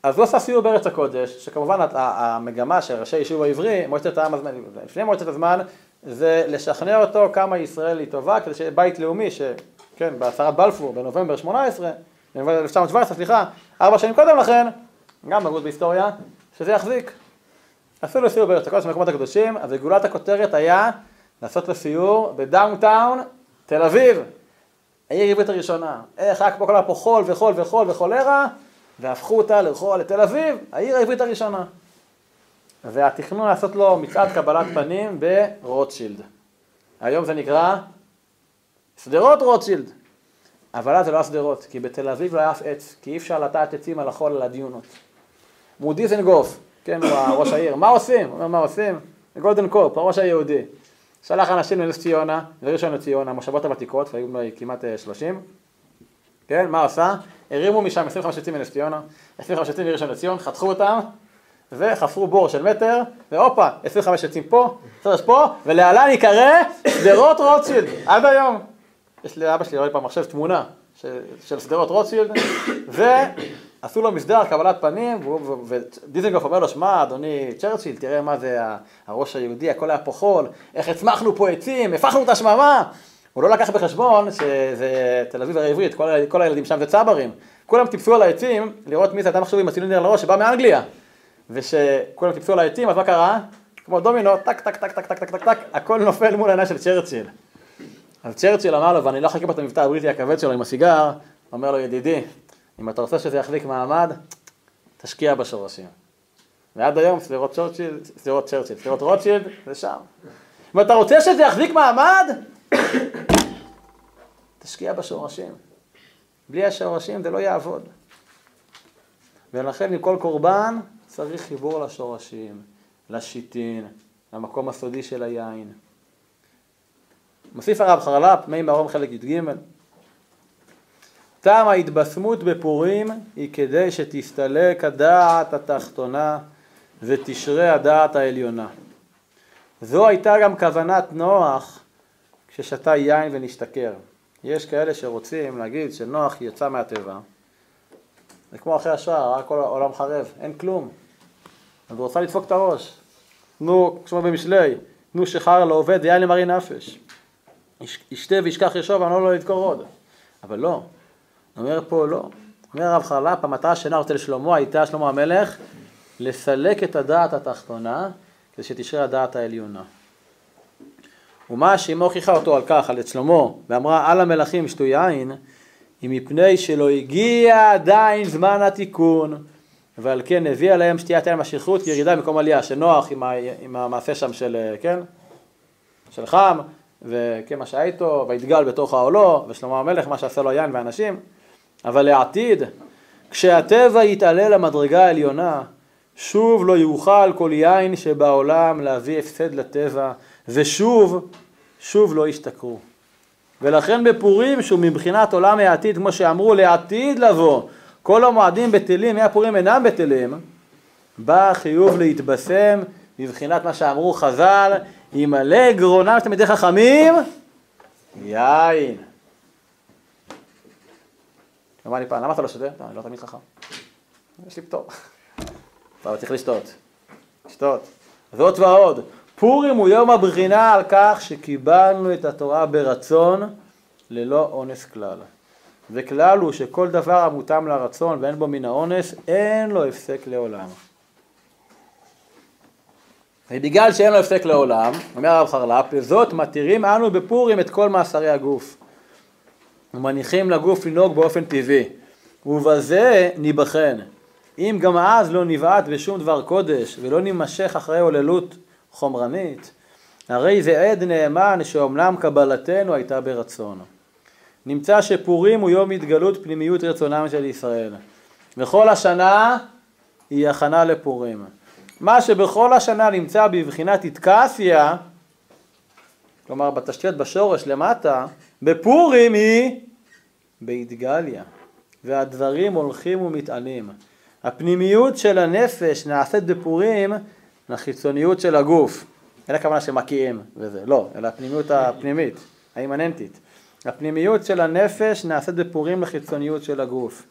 אז הוא עשה סיור בארץ הקודש, שכמובן המגמה של ראשי יישוב העברי, מועצת העם הזמן, לפני מועצת הזמן, זה לשכנע אותו כמה ישראל היא טובה, כדי שיהיה בית לאומי, שכן, בהצהרת בלפור בנובמבר 18, 1917, סליחה, ארבע שנים קודם לכן, גם בגרות בהיסטוריה, שזה יחזיק. עשו לו סיור בארץ הקודש במקומות הקדושים, אז גולת הכותרת היה לעשות לו סיור ב downtown תל אביב, העיר העברית הראשונה. איך רק פה כל פה חול וחול וחול וחולרה, והפכו אותה לרחוב לתל אביב, העיר העברית הראשונה. והתכנון לעשות לו מצעד קבלת פנים ברוטשילד. היום זה נקרא שדרות רוטשילד. אבל אז זה לא היה שדרות, כי בתל אביב לא היה אף עץ, כי אי אפשר לטעת עצים על החול על הדיונות. מודי זנגוף, כן, הוא ראש העיר, מה עושים? הוא אומר, מה עושים? גולדן קורפ, הראש היהודי. שלח אנשים לנס ציונה, וראשון לציון, המושבות הוותיקות, והיו כמעט 30, אה, כן, מה עשה? הרימו משם 25 עצים מנס ציונה, 25 עצים מראשון לציון, חתכו אותם, וחפרו בור של מטר, והופה, 25 עצים פה, 25 פה, ולהלן ייקרא שדרות רוטשילד, עד היום. יש לאבא שלי, רואה פעם מחשב תמונה של שדרות רוטשילד, ועשו לו מסדר קבלת פנים, ודיזנגוף אומר לו, שמע, אדוני צ'רצ'יל, תראה מה זה הראש היהודי, הכל היה פה חול, איך הצמחנו פה עצים, הפכנו את השממה. הוא לא לקח בחשבון שזה תל אביב העברית, כל, כל הילדים שם זה צברים. כולם טיפסו על העצים לראות מי זה אדם חשוב עם הצילינדר על הראש שבא מאנגליה. ושכולם טיפסו על העצים, אז מה קרה? כמו דומינו, טק, טק, טק, טק, טק, טק, טק, טק, הכל נופל מול העיניים של צ'רצ'יל. אז צ'רצ'יל אמר לו, ואני לא אחכה פה את המבטא הבריטי הכבד שלו עם הסיגר, אומר לו, ידידי, אם אתה רוצה שזה יחזיק מעמד, תשקיע בשורשים. ועד היום שדרות צ'רצ'יל, שדרות צ'רצ'יל, שדרות רוטשילד, זה שם. אם אתה רוצה שזה יחזיק מעמד, תשקיע בשורשים. בלי השורשים זה לא יעבוד. ולכן מכל קורבן צריך חיבור לשורשים, לשיטין, למקום הסודי של היין. מוסיף הרב חרל"פ, מי מרום חלק י"ג, טעם ההתבשמות בפורים היא כדי שתסתלק הדעת התחתונה ותשרה הדעת העליונה. זו הייתה גם כוונת נוח כששתה יין ונשתכר. יש כאלה שרוצים להגיד שנוח יצא מהטבע, זה כמו אחרי השואה, רק כל העולם חרב, אין כלום. אז הוא רוצה לדפוק את הראש. תנו, כמו במשלי, תנו שחר לעובד ויין למרי נפש. ישתה וישכח ישוב, אני לא לו לדקור עוד. אבל לא, אומר פה לא. אומר הרב חרל"פ, המטרה שאינה רוצה לשלמה הייתה, שלמה המלך, לסלק את הדעת התחתונה, כדי שתשרה הדעת העליונה. ומה שאמו הוכיחה אותו על כך, על את שלמה, ואמרה על המלכים שתו יין, היא מפני שלא הגיע עדיין זמן התיקון, ועל כן הביאה להם שתיית יין מהשכרות ירידה במקום עלייה, שנוח עם, ה, עם המעשה שם של, כן, של חם, וכן מה שהיה איתו, ויתגל בתוך העולו, ושלמה המלך מה שעשה לו יין ואנשים, אבל לעתיד, כשהטבע יתעלה למדרגה העליונה, שוב לא יוכל כל יין שבעולם להביא הפסד לטבע, ושוב, שוב לא ישתכרו. ולכן בפורים, שהוא מבחינת עולם העתיד, כמו שאמרו, לעתיד לבוא, כל המועדים בטלים, מהפורים אינם בטלים, בא חיוב להתבשם מבחינת מה שאמרו חז"ל, ימלא גרונם של תלמידי חכמים, יין. אמר לי פעם, למה אתה לא שותה? אני לא תמיד חכם. יש לי פטור. (laughs) אבל צריך לשתות. לשתות. זאת ועוד, פורים הוא יום הבחינה על כך שקיבלנו את התורה ברצון ללא אונס כלל. וכלל הוא שכל דבר המותאם לרצון ואין בו מן האונס, אין לו הפסק לעולם. ובגלל שאין לו הפסק לעולם, אומר הרב חרל"פ, לזאת מתירים אנו בפורים את כל מאסרי הגוף. ומניחים לגוף לנהוג באופן טבעי. ובזה ניבחן. אם גם אז לא נבעט בשום דבר קודש ולא נימשך אחרי עוללות חומרנית, הרי זה עד נאמן שאומנם קבלתנו הייתה ברצון. נמצא שפורים הוא יום התגלות פנימיות רצונם של ישראל. וכל השנה היא הכנה לפורים. מה שבכל השנה נמצא בבחינת איתקסיה, כלומר בתשתיות בשורש למטה, בפורים היא באידגליה, והדברים הולכים ומתענים. הפנימיות של הנפש נעשית בפורים לחיצוניות של הגוף. אין הכוונה שמקיאים וזה, לא, אלא הפנימיות הפנימית, האימננטית. הפנימיות של הנפש נעשית בפורים לחיצוניות של הגוף.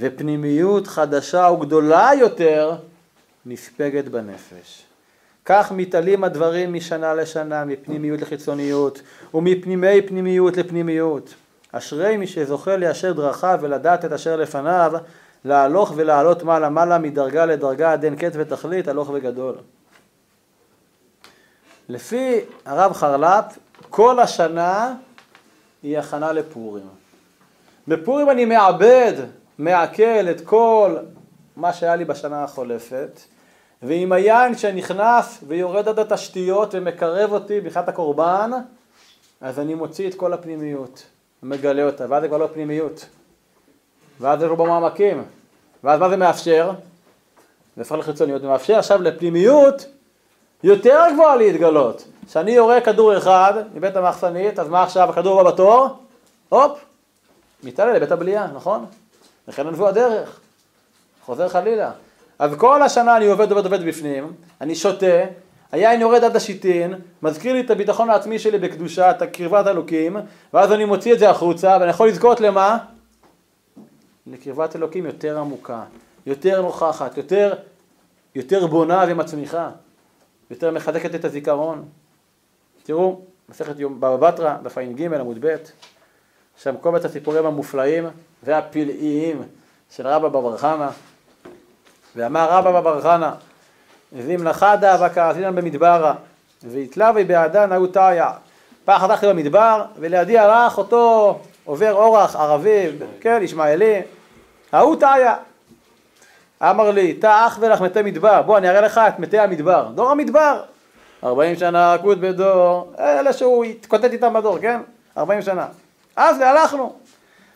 ופנימיות חדשה וגדולה יותר נספגת בנפש. כך מתעלים הדברים משנה לשנה, מפנימיות לחיצוניות, ומפנימי פנימיות לפנימיות. אשרי מי שזוכה ליישר דרכיו ולדעת את אשר לפניו, להלוך ולעלות מעלה מעלה מדרגה לדרגה עד אין קץ ותכלית, הלוך וגדול. לפי הרב חרל"פ, כל השנה היא הכנה לפורים. בפורים אני מאבד, מעכל את כל מה שהיה לי בשנה החולפת, ועם היין שנכנס ויורד עד התשתיות ומקרב אותי בכלל הקורבן, אז אני מוציא את כל הפנימיות, ומגלה אותה, ואז זה כבר לא פנימיות, ואז זה לא במעמקים, ואז מה זה מאפשר? זה הופך לחיצוניות, זה מאפשר עכשיו לפנימיות יותר גבוהה להתגלות. כשאני יורה כדור אחד מבית המחסנית, אז מה עכשיו הכדור הבא בתור? הופ, מתעלה לבית הבליעה, נכון? וכן ענבו הדרך, חוזר חלילה. אז כל השנה אני עובד עובד עובד בפנים, אני שותה, היין יורד עד השיטין, מזכיר לי את הביטחון העצמי שלי בקדושה, את קרבת אלוקים, ואז אני מוציא את זה החוצה, ואני יכול לזכות למה? לקרבת אלוקים יותר עמוקה, יותר נוכחת, יותר, יותר בונה ומצמיחה, יותר מחזקת את הזיכרון. תראו, מסכת בבא בתרא, דף ע"ג עמוד ב', שם קובץ הסיפורים המופלאים והפלאיים של רבא בר חנא, ואמר רבא בר חנא, ואם נחדה וכעסינן במדברה, והתלווי בעדה נאו תאיה. פעם חתכתי במדבר, ולידי הלך אותו עובר אורח ערבי, כן, ישמעאלי, ההוא תאיה. אמר לי, תא אח ולך מתי מדבר, בוא אני אראה לך את מתי המדבר, דור המדבר. ארבעים שנה עקוד בדור, אלה שהוא התקוטט איתם בדור, כן? ארבעים שנה. אז הלכנו.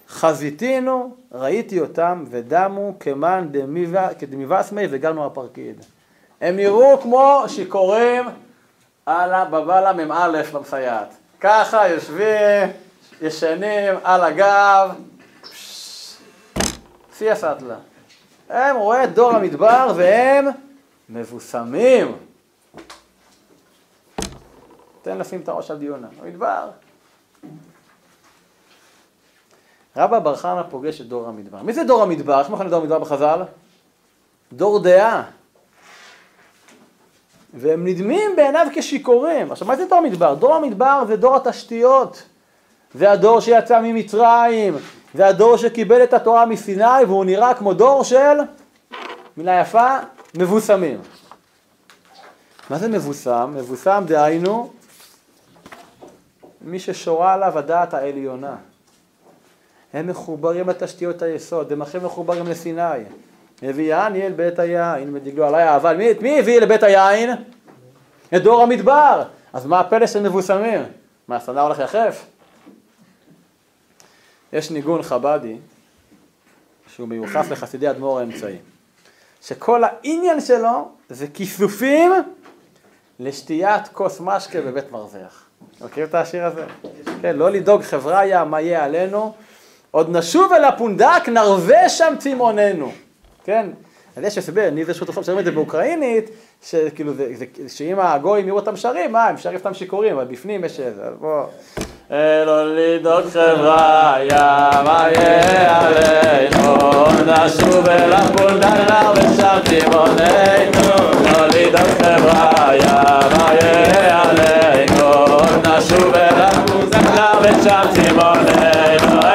חזיתינו, ראיתי אותם ודמו כמאן כדמיבסמי וגרנו הפרקיד. הם נראו כמו שיכורים על הבבלה מ"א במסייעת. ככה יושבים, ישנים על הגב, שיא הסטלה. הם רואים את דור המדבר והם מבוסמים. תן לשים את הראש על דיונה. המדבר. רבא בר חנא פוגש את דור המדבר. מי זה דור המדבר? איך מכנים דור המדבר בחז"ל? דור דעה. והם נדמים בעיניו כשיכורים. עכשיו, מה זה דור המדבר? דור המדבר זה דור התשתיות. זה הדור שיצא ממצרים, זה הדור שקיבל את התורה מסיני, והוא נראה כמו דור של, מילה יפה, מבוסמים. מה זה מבוסם? מבוסם דהיינו מי ששורה עליו הדעת העליונה. הם מחוברים לתשתיות היסוד, הם הכי מחוברים לסיני. הביאני אל בית היין ודגלו עליי אהבה. מי, מי הביא לבית היין? את דור המדבר. אז מה הפלא של מבוסמים? מה, הסנדלר הולך יחף? יש ניגון חבדי שהוא מיוחס לחסידי אדמו"ר האמצעי, שכל העניין שלו זה כיסופים לשתיית כוס משקה בבית מרזח. מכיר את השיר הזה? כן, לא לדאוג חבריה, מה יהיה עלינו, עוד נשוב אל הפונדק, נרווה שם צימוננו. כן? אז יש הסבר, אני זה שותפים שרים את זה באוקראינית, שכאילו, זה, זה, שאם הגויים יראו אותם שרים, מה, הם שרים סתם שיכורים, אבל בפנים יש איזה, אז בוא. אל אולי דוק חברייה, ויהיה עלינו, נשוב אל הפול דלר ושבתי בונינו. אולי דוק חברייה, ויהיה עלינו, נשוב אל הפול דלר ושבתי בונינו.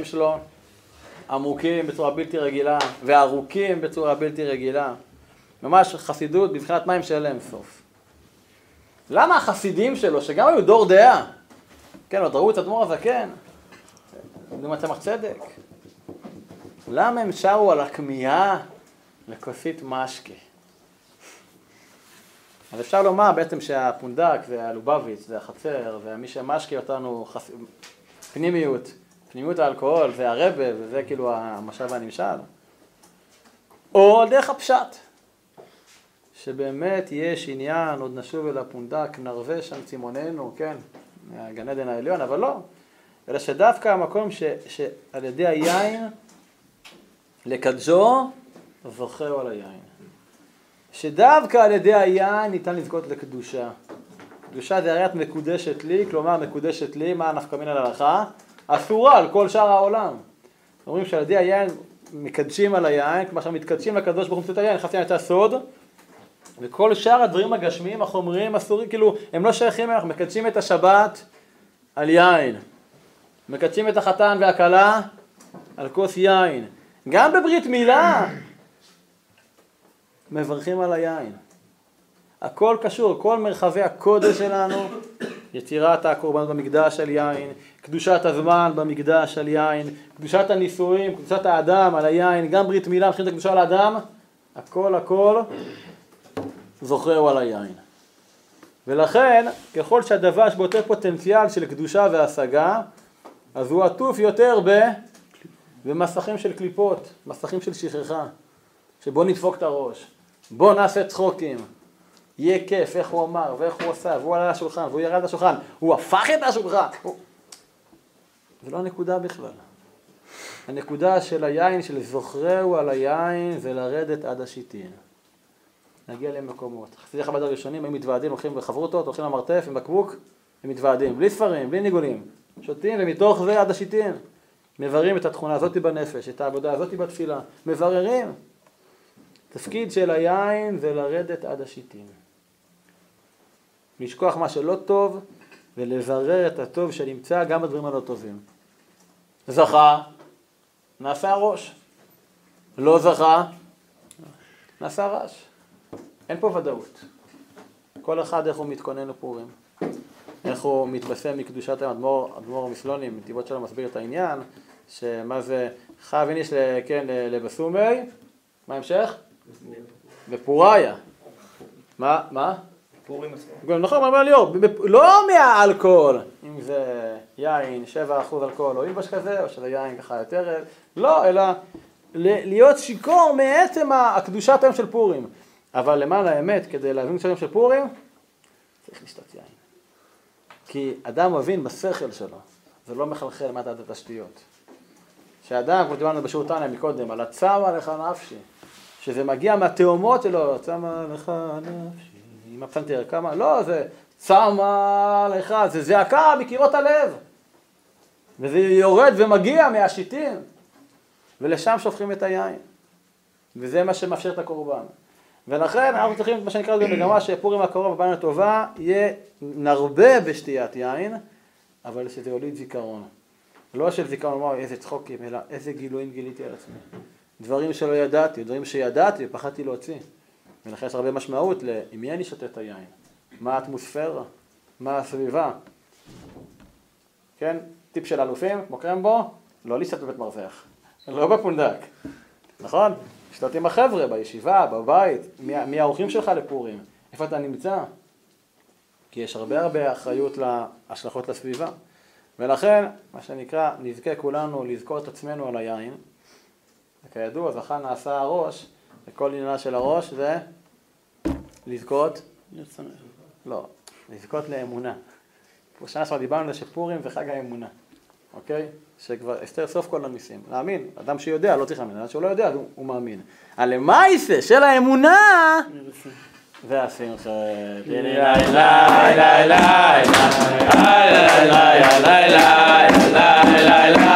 הספרים שלו, עמוקים בצורה בלתי רגילה, וארוכים בצורה בלתי רגילה. ממש חסידות בבחינת מים שאין להם סוף. למה החסידים שלו, שגם היו דור דעה, כן, עוד ראו את אדמו"ר הזקן, יודעים צמח צדק, למה הם שרו על הכמיהה לכוסית משקה? אז אפשר לומר בעצם שהפונדק זה הלובביץ', זה החצר, ומי שמשקה אותנו חס... פנימיות, פנימיות האלכוהול, זה הרבה, וזה כאילו המשל והנמשל. או דרך הפשט, שבאמת יש עניין, עוד נשוב אל הפונדק, נרווה שם צימוננו, כן, מהגן עדן העליון, אבל לא. אלא שדווקא המקום ש, שעל ידי היין, לקדשו, זוכר על היין. שדווקא על ידי היין ניתן לזכות לקדושה. קדושה זה הרי את מקודשת לי, כלומר מקודשת לי, מה הנפקא מינה להלכה? אסורה על כל שאר העולם. אומרים שעל ידי היין מקדשים על היין, כלומר שמתקדשים לקדוש ברוך הוא היין, נכנסים את הסוד, וכל שאר הדברים הגשמיים, החומריים, אסורים, כאילו, הם לא שייכים, אנחנו מקדשים את השבת על יין. מקדשים את החתן והכלה על כוס יין. גם בברית מילה מברכים על היין. הכל קשור, כל מרחבי הקודש שלנו, יצירת הקורבנות במקדש על יין, קדושת הזמן במקדש על יין, קדושת הנישואים, קדושת האדם על היין, גם ברית מילה, את הקדושה על האדם, הכל הכל זוכרהו על היין. ולכן, ככל שהדבר יש פוטנציאל של קדושה והשגה, אז הוא עטוף יותר ב... במסכים של קליפות, מסכים של שכחה, שבו נדפוק את הראש. בוא נעשה צחוקים. יהיה כיף, איך הוא אמר, ואיך הוא עשה, והוא עלה לשולחן, והוא ירד לשולחן, הוא הפך את השולחן. הוא... זה לא הנקודה בכלל. הנקודה של היין, של זוכרהו על היין, זה לרדת עד השיטין. להגיע למקומות. חסידי חב"ד הראשונים היו מתוועדים, הולכים בחברותות, הולכים למרתף עם בקבוק, הם מתוועדים, בלי ספרים, בלי ניגונים. שותים, ומתוך זה עד השיטין. מבררים את התכונה הזאת בנפש, את העבודה הזאת בתפילה. מבררים. תפקיד של היין זה לרדת עד השיטין. לשכוח מה שלא טוב ולברר את הטוב שנמצא גם בדברים הלא טובים. זכה, נעשה הראש. לא זכה, נעשה רעש. אין פה ודאות. כל אחד איך הוא מתכונן לפורים, איך הוא מתבשם מקדושת היום. אדמו"ר, אדמו"ר המסלוני, מטבעות שלו מסביר את העניין, שמה זה חייב איניש, כן, לבסומי, מה ההמשך? בפוריה. מה? מה? פורים עצמו. נכון, אמר ליאור, לא מהאלכוהול, אם זה יין, 7% אלכוהול או אילבש כזה, או שזה יין ככה יותר, לא, אלא להיות שיכור מעצם הקדושת היום של פורים. אבל למען האמת, כדי להבין את היום של פורים, צריך לשתות יין. כי אדם מבין בשכל שלו, זה לא מחלחל למטה את התשתיות. שאדם, כמו שדיברנו בשיעור תניא מקודם, על הצמה לך נפשי, שזה מגיע מהתאומות שלו, צמה לך נפשי, עם הפסנתר, כמה, לא, זה צמה לך, זה זעקה מקירות הלב. וזה יורד ומגיע מהשיטין, ולשם שופכים את היין. וזה מה שמאפשר את הקורבן. ולכן אנחנו צריכים, מה שנקרא לזה במגמה שפורים הקרוב הבן הטובה, יהיה נרבה בשתיית יין, אבל שזה יוליד זיכרון. לא של זיכרון, וואו, איזה צחוקים, אלא איזה גילויים גיליתי על עצמי. דברים שלא ידעתי, דברים שידעתי ופחדתי להוציא. ולכן יש הרבה משמעות עם מי אני שותה את היין, מה האטמוספירה, מה הסביבה. כן, טיפ של אלופים, כמו קרמבו, לא לשתות בבית מרזח, לא בפונדק, נכון? לשתות עם החבר'ה, בישיבה, בבית, מי, מי האורחים שלך לפורים, איפה אתה נמצא? כי יש הרבה הרבה אחריות להשלכות לסביבה. ולכן, מה שנקרא, נזכה כולנו לזכור את עצמנו על היין. וכידוע, זכה נעשה הראש, וכל עניינה של הראש זה לזכות, לא, לזכות לאמונה. שנה שעברה דיברנו על זה שפורים זה חג האמונה, אוקיי? שכבר אסתר סוף כל המיסים. להאמין, אדם שיודע לא צריך להאמין, אדם שהוא לא יודע הוא, הוא מאמין. הלמייסה של האמונה לה לה